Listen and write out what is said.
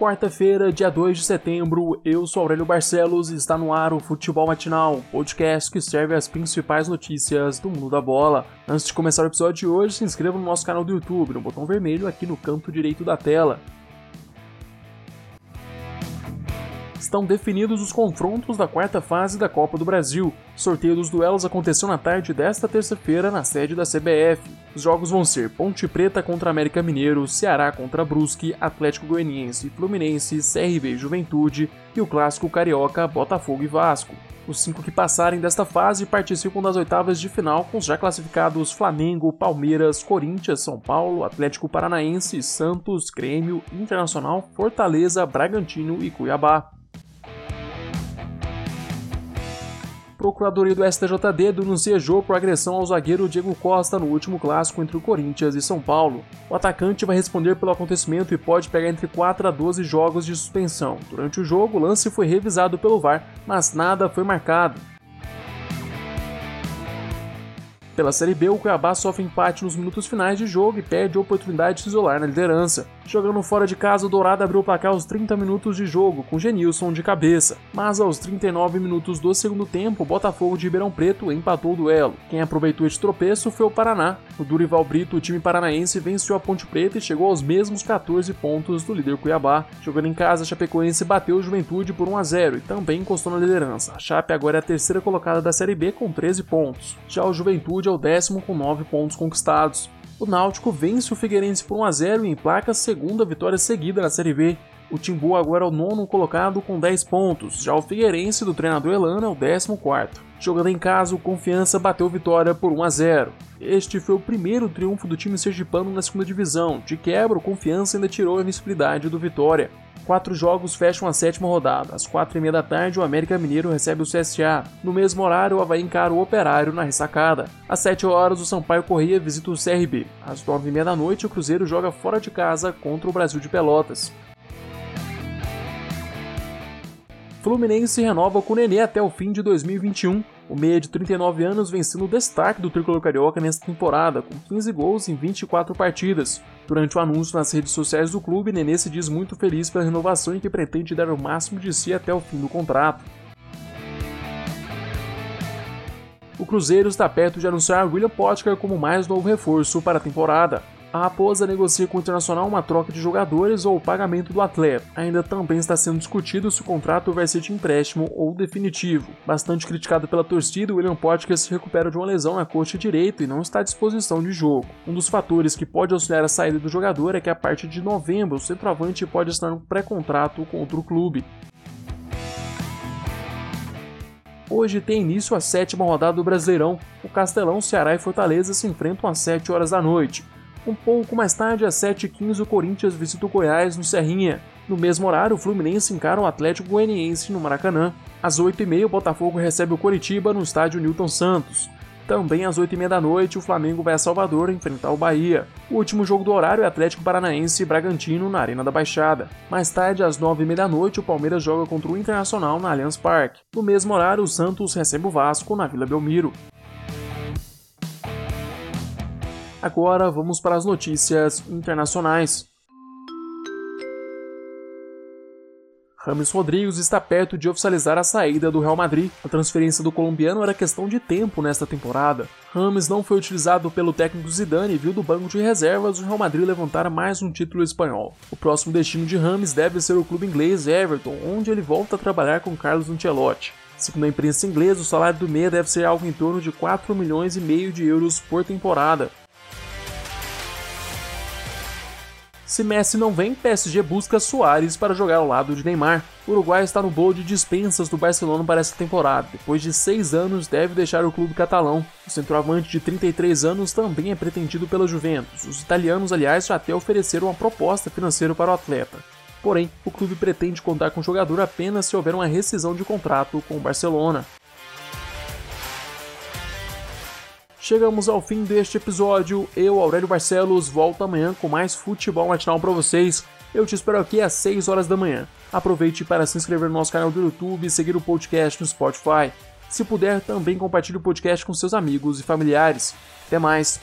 Quarta-feira, dia 2 de setembro, eu sou Aurélio Barcelos e está no ar o Futebol Matinal, podcast que serve as principais notícias do mundo da bola. Antes de começar o episódio de hoje, se inscreva no nosso canal do YouTube, no botão vermelho aqui no canto direito da tela. Estão definidos os confrontos da quarta fase da Copa do Brasil. O sorteio dos duelos aconteceu na tarde desta terça-feira na sede da CBF. Os jogos vão ser Ponte Preta contra América Mineiro, Ceará contra Brusque, Atlético Goianiense, Fluminense, CRB Juventude e o clássico carioca Botafogo e Vasco. Os cinco que passarem desta fase participam das oitavas de final com os já classificados Flamengo, Palmeiras, Corinthians, São Paulo, Atlético Paranaense, Santos, Grêmio, Internacional, Fortaleza, Bragantino e Cuiabá. Procuradoria do STJD denuncia jogo por agressão ao zagueiro Diego Costa no último clássico entre o Corinthians e São Paulo. O atacante vai responder pelo acontecimento e pode pegar entre 4 a 12 jogos de suspensão. Durante o jogo, o lance foi revisado pelo VAR, mas nada foi marcado. Pela Série B, o Cuiabá sofre empate nos minutos finais de jogo e perde a oportunidade de se isolar na liderança. Jogando fora de casa, o Dourado abriu o placar aos 30 minutos de jogo, com Genilson de cabeça. Mas aos 39 minutos do segundo tempo, o Botafogo de Ribeirão Preto empatou o duelo. Quem aproveitou este tropeço foi o Paraná. O Durival Brito, o time paranaense, venceu a Ponte Preta e chegou aos mesmos 14 pontos do líder Cuiabá. Jogando em casa, a Chapecoense bateu o Juventude por 1 a 0 e também encostou na liderança. A Chape agora é a terceira colocada da Série B com 13 pontos. Já o Juventude é o décimo com 9 pontos conquistados. O Náutico vence o Figueirense por 1 a 0 e emplaca a segunda vitória seguida na Série B. O Timbu agora é o nono colocado com 10 pontos, já o Figueirense do treinador Elano é o décimo quarto. Jogando em casa, o Confiança bateu vitória por 1 a 0. Este foi o primeiro triunfo do time sergipano na segunda divisão. De quebra, o Confiança ainda tirou a invencibilidade do Vitória. Quatro jogos fecham a sétima rodada. Às quatro e meia da tarde, o América Mineiro recebe o CSA. No mesmo horário, o Havaí encara o Operário na ressacada. Às sete horas, o Sampaio Corrêa visita o CRB. Às nove e meia da noite, o Cruzeiro joga fora de casa contra o Brasil de Pelotas. Fluminense renova com o Nenê até o fim de 2021. O meia de 39 anos vem sendo o destaque do tricolor carioca nesta temporada, com 15 gols em 24 partidas. Durante o anúncio nas redes sociais do clube, Nenê se diz muito feliz pela renovação e que pretende dar o máximo de si até o fim do contrato. O Cruzeiro está perto de anunciar William Potker como mais novo reforço para a temporada. A Raposa negocia com o Internacional uma troca de jogadores ou o pagamento do atleta. Ainda também está sendo discutido se o contrato vai ser de empréstimo ou definitivo. Bastante criticado pela torcida, William Potker se recupera de uma lesão na coxa direita e não está à disposição de jogo. Um dos fatores que pode auxiliar a saída do jogador é que a partir de novembro o centroavante pode estar no pré-contrato contra o clube. Hoje tem início a sétima rodada do Brasileirão. O Castelão, Ceará e Fortaleza se enfrentam às 7 horas da noite. Um pouco mais tarde, às 7h15, o Corinthians visita o Goiás no Serrinha. No mesmo horário, o Fluminense encara o Atlético Goianiense no Maracanã. Às 8h30, o Botafogo recebe o Coritiba no estádio Newton Santos. Também às 8h30 da noite, o Flamengo vai a Salvador enfrentar o Bahia. O último jogo do horário é Atlético Paranaense e Bragantino na Arena da Baixada. Mais tarde, às 9h30 da noite, o Palmeiras joga contra o Internacional na Allianz Parque. No mesmo horário, o Santos recebe o Vasco na Vila Belmiro. Agora vamos para as notícias internacionais. Rames Rodrigues está perto de oficializar a saída do Real Madrid. A transferência do colombiano era questão de tempo nesta temporada. Rames não foi utilizado pelo técnico Zidane e viu do banco de reservas o Real Madrid levantar mais um título espanhol. O próximo destino de Rames deve ser o clube inglês Everton, onde ele volta a trabalhar com Carlos Ancelotti. Segundo a imprensa inglesa, o salário do meia deve ser algo em torno de 4 milhões e meio de euros por temporada. Se Messi não vem, PSG busca Soares para jogar ao lado de Neymar. O Uruguai está no bolo de dispensas do Barcelona para essa temporada. Depois de seis anos, deve deixar o clube catalão. O centroavante de 33 anos também é pretendido pela Juventus. Os italianos, aliás, já até ofereceram uma proposta financeira para o atleta. Porém, o clube pretende contar com o jogador apenas se houver uma rescisão de contrato com o Barcelona. Chegamos ao fim deste episódio. Eu, Aurélio Barcelos, volto amanhã com mais futebol matinal para vocês. Eu te espero aqui às 6 horas da manhã. Aproveite para se inscrever no nosso canal do YouTube e seguir o podcast no Spotify. Se puder, também compartilhe o podcast com seus amigos e familiares. Até mais!